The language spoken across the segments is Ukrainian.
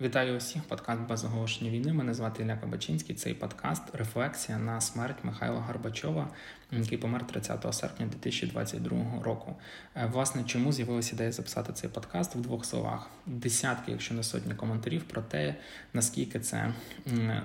Вітаю усіх, подкаст без оголошення війни. Мене звати Ілля Кабачинський. Цей подкаст рефлексія на смерть Михайла Горбачова, який помер 30 серпня 2022 року. Е, власне, чому з'явилася ідея записати цей подкаст в двох словах? Десятки, якщо не сотні коментарів, про те, наскільки це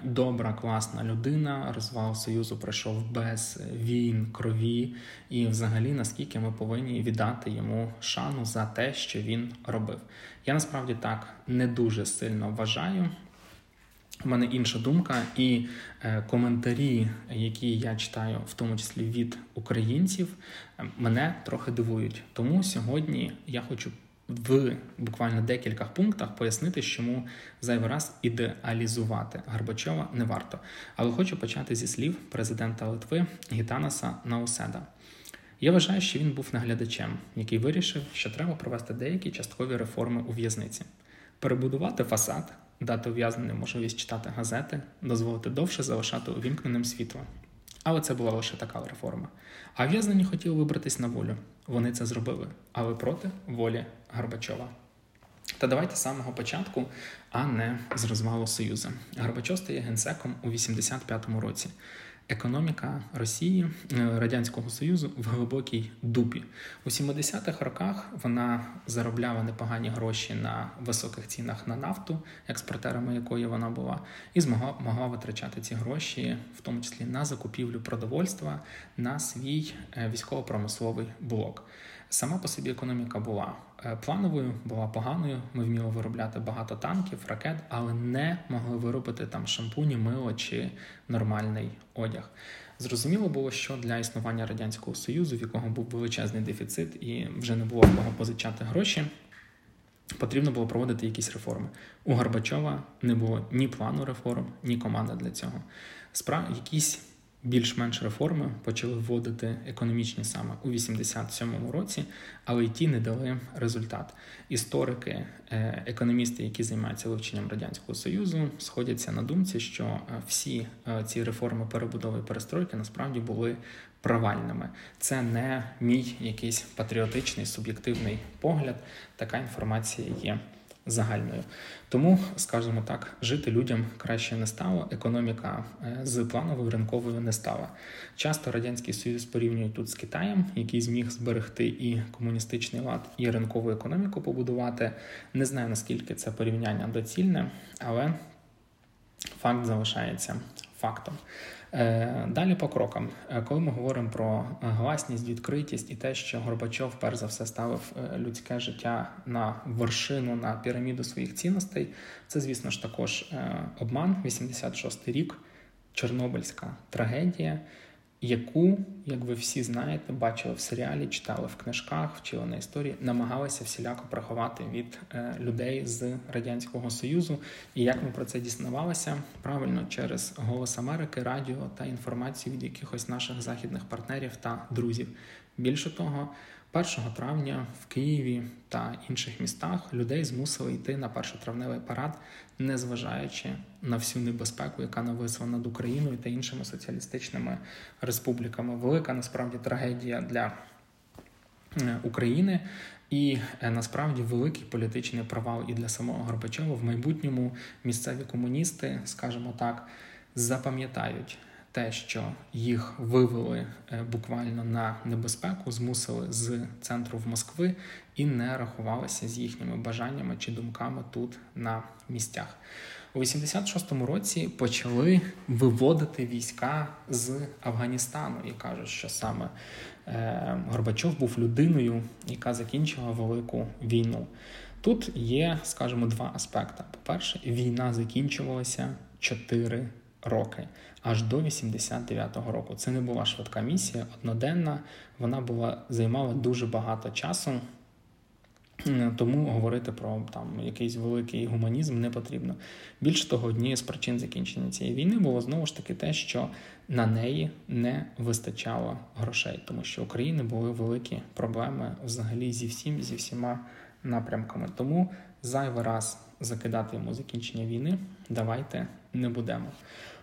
добра, класна людина. Розвал Союзу пройшов без війн, крові, і взагалі наскільки ми повинні віддати йому шану за те, що він робив. Я насправді так не дуже сильно вважаю. У мене інша думка, і е, коментарі, які я читаю, в тому числі від українців, е, мене трохи дивують. Тому сьогодні я хочу в буквально декілька пунктах пояснити, чому зайвий раз ідеалізувати Горбачова не варто. Але хочу почати зі слів президента Литви Гітанаса Науседа. Я вважаю, що він був наглядачем, який вирішив, що треба провести деякі часткові реформи у в'язниці, перебудувати фасад, дати ув'язненим можливість читати газети, дозволити довше залишати увімкненим світло. Але це була лише така реформа. А в'язнені хотіли вибратись на волю. Вони це зробили, але проти волі Горбачова. Та давайте з самого початку, а не з розвалу Союзу. Горбачов стає генсеком у 85-му році. Економіка Росії е, Радянського Союзу в глибокій дупі у 70-х роках вона заробляла непогані гроші на високих цінах на нафту, експортерами якої вона була, і змогла могла витрачати ці гроші, в тому числі на закупівлю продовольства на свій е, військово-промисловий блок. Сама по собі економіка була плановою, була поганою. Ми вміли виробляти багато танків, ракет, але не могли виробити там шампуні, мило чи нормальний одяг. Зрозуміло було, що для існування радянського союзу, в якого був величезний дефіцит, і вже не було в кого позичати гроші. Потрібно було проводити якісь реформи. У Горбачова не було ні плану реформ, ні команди для цього. Справ якісь більш-менш реформи почали вводити економічні саме у 87-му році, але й ті не дали результат. Історики, е, економісти, які займаються вивченням радянського союзу, сходяться на думці, що е, всі е, ці реформи перебудови і перестройки насправді були провальними. Це не мій якийсь патріотичний суб'єктивний погляд. Така інформація є загальною. Тому, скажімо так, жити людям краще не стало. Економіка е, з плановою ринковою не стала. Часто радянський союз порівнюють тут з Китаєм, який зміг зберегти і комуністичний лад, і ринкову економіку побудувати. Не знаю наскільки це порівняння доцільне, але факт залишається фактом. Е, далі по крокам, е, коли ми говоримо про гласність, відкритість і те, що Горбачов перш за все ставив е, людське життя на вершину на піраміду своїх цінностей, це, звісно ж, також обман, 86-й рік, Чорнобильська трагедія яку, як ви всі знаєте, бачили в серіалі, читали в книжках, вчили на історії, намагалися всіляко приховати від е, людей з радянського союзу. І як ми про це дізнавалися правильно через голос Америки, радіо та інформацію від якихось наших західних партнерів та друзів. Більше того. 1 травня в Києві та інших містах людей змусили йти на першотравневий парад, незважаючи на всю небезпеку, яка нависла над Україною та іншими соціалістичними республіками. Велика насправді трагедія для е, України. І е, насправді великий політичний провал і для самого Горбачова в майбутньому місцеві комуністи, скажімо так, запам'ятають те, що їх вивели е, буквально на небезпеку, змусили з центру в Москви і не рахувалися з їхніми бажаннями чи думками тут на місцях. У 86-му році почали виводити війська з Афганістану і кажуть, що саме е, Горбачов був людиною, яка закінчила велику війну. Тут є, скажімо, два аспекти. По-перше, війна закінчувалася 4 роки аж до 89-го року. Це не була швидка місія, одноденна. Вона була займала дуже багато часу. Тому говорити про там якийсь великий гуманізм не потрібно. Більше того, однією з причин закінчення цієї війни було знову ж таки те, що на неї не вистачало грошей, тому що України були великі проблеми взагалі зі всім, зі всіма напрямками. Тому зайвий раз закидати йому закінчення війни давайте не будемо.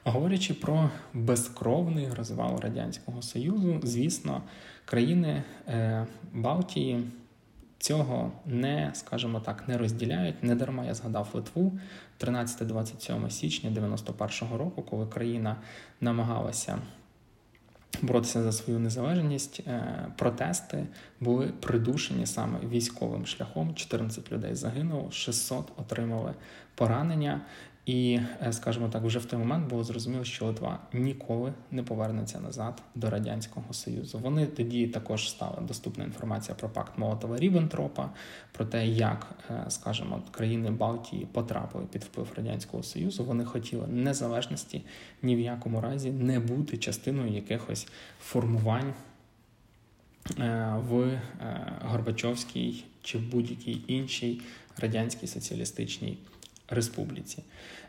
Говорячи про безкровний розвал Радянського Союзу, звісно, країни е, Балтії цього не, скажімо так, не розділяють. Не дарма я згадав Литву 13-27 січня 91-го року, коли країна намагалася боротися за свою незалежність. Е, протести були придушені саме військовим шляхом. 14 людей загинуло, 600 отримали поранення. І, е, скажімо так, вже в той момент було зрозуміло, що Литва ніколи не повернеться назад до радянського союзу. Вони тоді також стала доступна інформація про пакт Молотова Ріббентропа, про те, як, е, скажімо, країни Балтії потрапили під вплив радянського союзу. Вони хотіли незалежності ні в якому разі не бути частиною якихось формувань. Е, в Горбачовській чи в будь-якій іншій радянській соціалістичній республіці.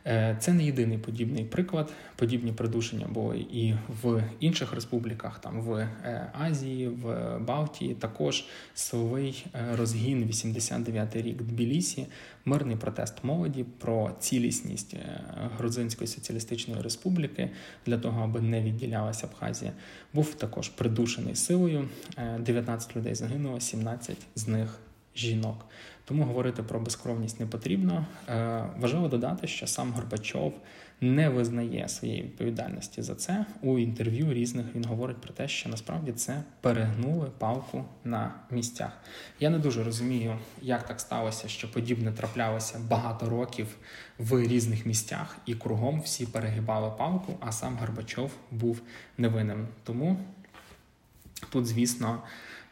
Е, це не єдиний подібний приклад. Подібні придушення були і в інших республіках, там в е, Азії, в Балтії. Також силовий е, розгін, 89-й рік Тбілісі, мирний протест молоді про цілісність Грузинської соціалістичної республіки для того, аби не відділялася Абхазія, був також придушений силою. 19 людей загинуло, 17 з них жінок. Тому говорити про безкровність не потрібно. Е, важливо додати, що сам Горбачов не визнає своєї відповідальності за це. У інтерв'ю різних він говорить про те, що насправді це перегнули палку на місцях. Я не дуже розумію, як так сталося, що подібне траплялося багато років в різних місцях, і кругом всі перегибали палку, а сам Горбачов був невинним. Тому тут, звісно.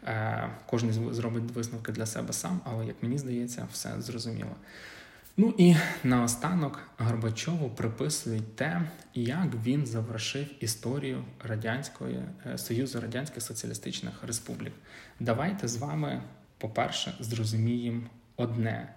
Е, кожен зробить висновки для себе сам, але як мені здається, все зрозуміло. Ну і наостанок Горбачову приписують те, як він завершив історію радянської е, Союзу Радянських Соціалістичних Республік. Давайте з вами, по-перше, зрозуміємо одне: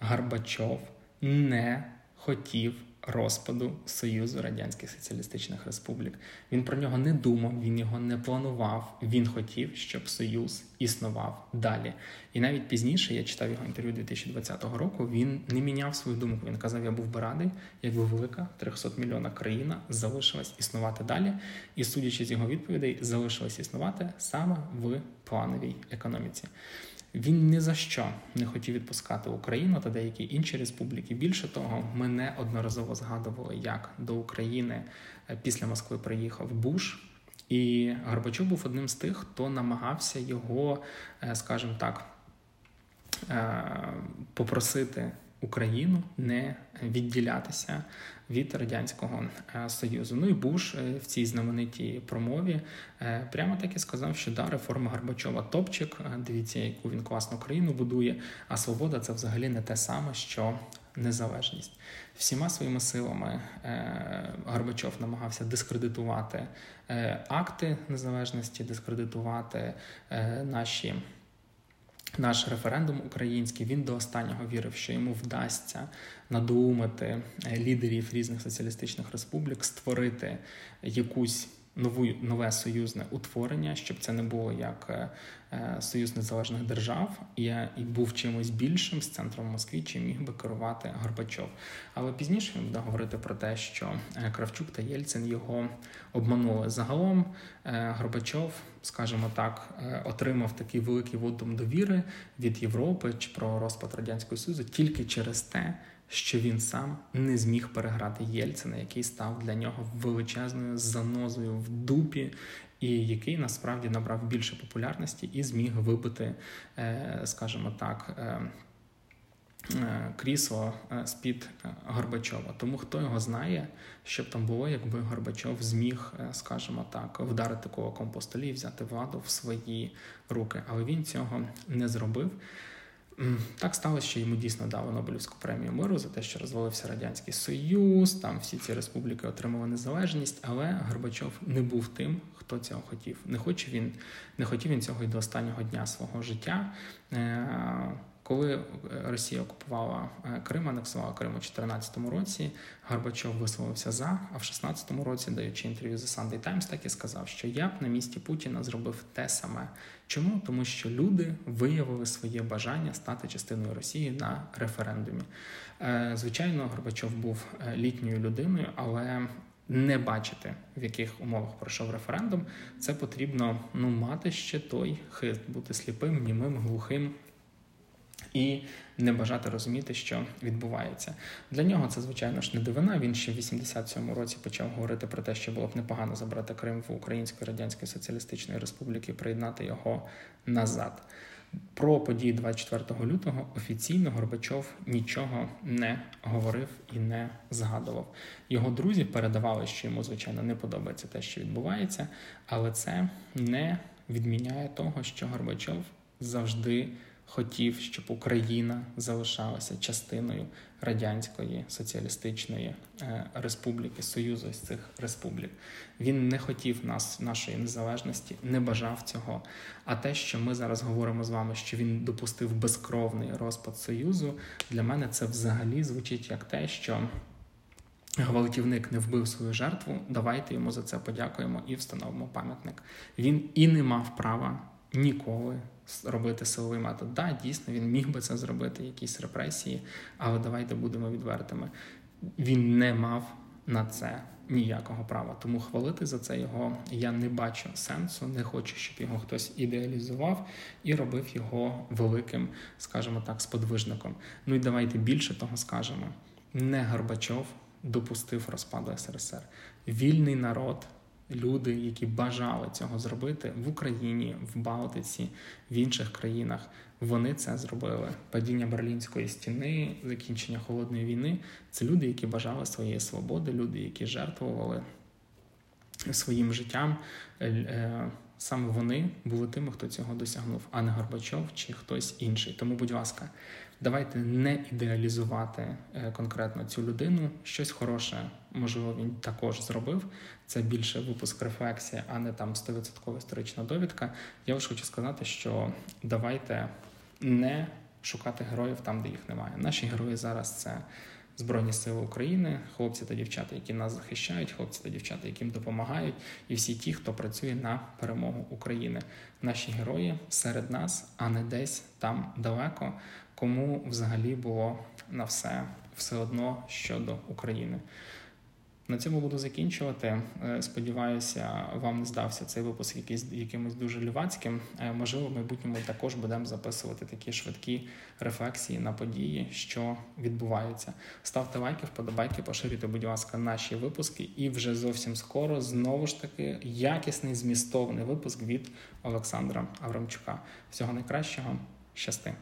Горбачов не хотів розпаду Союзу Радянських Соціалістичних Республік. Він про нього не думав, він його не планував. Він хотів, щоб Союз існував далі. І навіть пізніше я читав його інтерв'ю 2020 року. Він не міняв свою думку. Він казав: Я був би радий, якби велика 300 мільйона країна залишилась існувати далі. І судячи з його відповідей, залишилась існувати саме в плановій економіці. Він ні за що не хотів відпускати Україну та деякі інші республіки. Більше того, ми неодноразово згадували, як до України е, після Москви приїхав Буш, і Горбачов був одним з тих, хто намагався його, е, скажімо так, е, попросити Україну не відділятися від радянського е, союзу. Ну і Буш е, в цій знаменитій промові е, прямо так і сказав, що да, реформа Горбачова топчик. Дивіться, яку він класну країну будує. А свобода це взагалі не те саме, що незалежність. Всіма своїми силами Горбачов намагався дискредитувати акти незалежності, дискредитувати наші. Наш референдум український він до останнього вірив, що йому вдасться надумати е, лідерів різних соціалістичних республік, створити якусь нову нове союзне утворення, щоб це не було як е, союз незалежних держав, і, і був чимось більшим з центром Москві, чим міг би керувати Горбачов. Але пізніше він буде говорити про те, що е, Кравчук та Єльцин його обманули загалом. Горбачов, скажімо так, отримав такий великий водом довіри від Європи чи про розпад радянського союзу тільки через те що він сам не зміг переграти Єльцина, який став для нього величезною занозою в дупі, і який насправді набрав більше популярності і зміг вибити, е, скажімо так. Е, е, крісло з-під Горбачова. Тому хто його знає, що б там було, якби Горбачов зміг, скажімо так, вдарити кулаком по столі і взяти владу в свої руки. Але він цього не зробив. Так сталося, що йому дійсно дали Нобелівську премію миру за те, що розвалився Радянський Союз, там всі ці республіки отримали незалежність, але Горбачов не був тим, хто цього хотів. Не хоче він, не хотів він цього й до останнього дня свого життя. Коли е, Росія окупувала е, Крим, анексувала Крим у 2014 році, Горбачов висловився за, а в 2016 році, даючи інтерв'ю за Sunday Times, так і сказав, що я б на місці Путіна зробив те саме. Чому? Тому що люди виявили своє бажання стати частиною Росії на референдумі. Е, звичайно, Горбачов був літньою людиною, але не бачити, в яких умовах пройшов референдум, це потрібно ну мати ще той хист, бути сліпим, німим, глухим і не бажати розуміти, що відбувається. Для нього це, звичайно ж, не дивина. Він ще в 87-му році почав говорити про те, що було б непогано забрати Крим в Української Радянської Соціалістичної Республіки і приєднати його назад. Про події 24 лютого офіційно Горбачов нічого не говорив і не згадував. Його друзі передавали, що йому, звичайно, не подобається те, що відбувається, але це не відміняє того, що Горбачов завжди хотів, щоб Україна залишалася частиною радянської соціалістичної е, республіки, союзу з цих республік. Він не хотів нас, нашої незалежності, не бажав цього. А те, що ми зараз говоримо з вами, що він допустив безкровний розпад союзу, для мене це взагалі звучить як те, що. Гвалтівник не вбив свою жертву. Давайте йому за це подякуємо і встановимо пам'ятник. Він і не мав права ніколи робити силовий метод. Да, дійсно, він міг би це зробити, якісь репресії, але давайте будемо відвертими. Він не мав на це ніякого права. Тому хвалити за це його я не бачу сенсу, не хочу, щоб його хтось ідеалізував і робив його великим, скажімо так, сподвижником. Ну і давайте більше того скажемо. Не Горбачов допустив розпаду СРСР. Вільний народ люди, які бажали цього зробити в Україні, в Балтиці, в інших країнах, вони це зробили. Падіння Берлінської стіни, закінчення холодної війни це люди, які бажали своєї свободи, люди, які жертвували своїм життям. Саме вони були тими, хто цього досягнув, а не Горбачов чи хтось інший. Тому, будь ласка, давайте не ідеалізувати е, конкретно цю людину. Щось хороше, можливо, він також зробив. Це більше випуск рефлексія, а не там 100% історична довідка. Я лише хочу сказати, що давайте не шукати героїв там, де їх немає. Наші герої зараз це. Збройні сили України, хлопці та дівчата, які нас захищають, хлопці та дівчата, яким допомагають, і всі ті, хто працює на перемогу України. Наші герої серед нас, а не десь там далеко, кому взагалі було на все все одно щодо України. На цьому буду закінчувати. Е, сподіваюся, вам не здався цей випуск якийсь якимось дуже лівацьким. Е, можливо, в майбутньому також будемо записувати такі швидкі рефлексії на події, що відбуваються. Ставте лайки, вподобайки, поширюйте, будь ласка, наші випуски. І вже зовсім скоро знову ж таки якісний змістовний випуск від Олександра Аврамчука. Всього найкращого, щасти!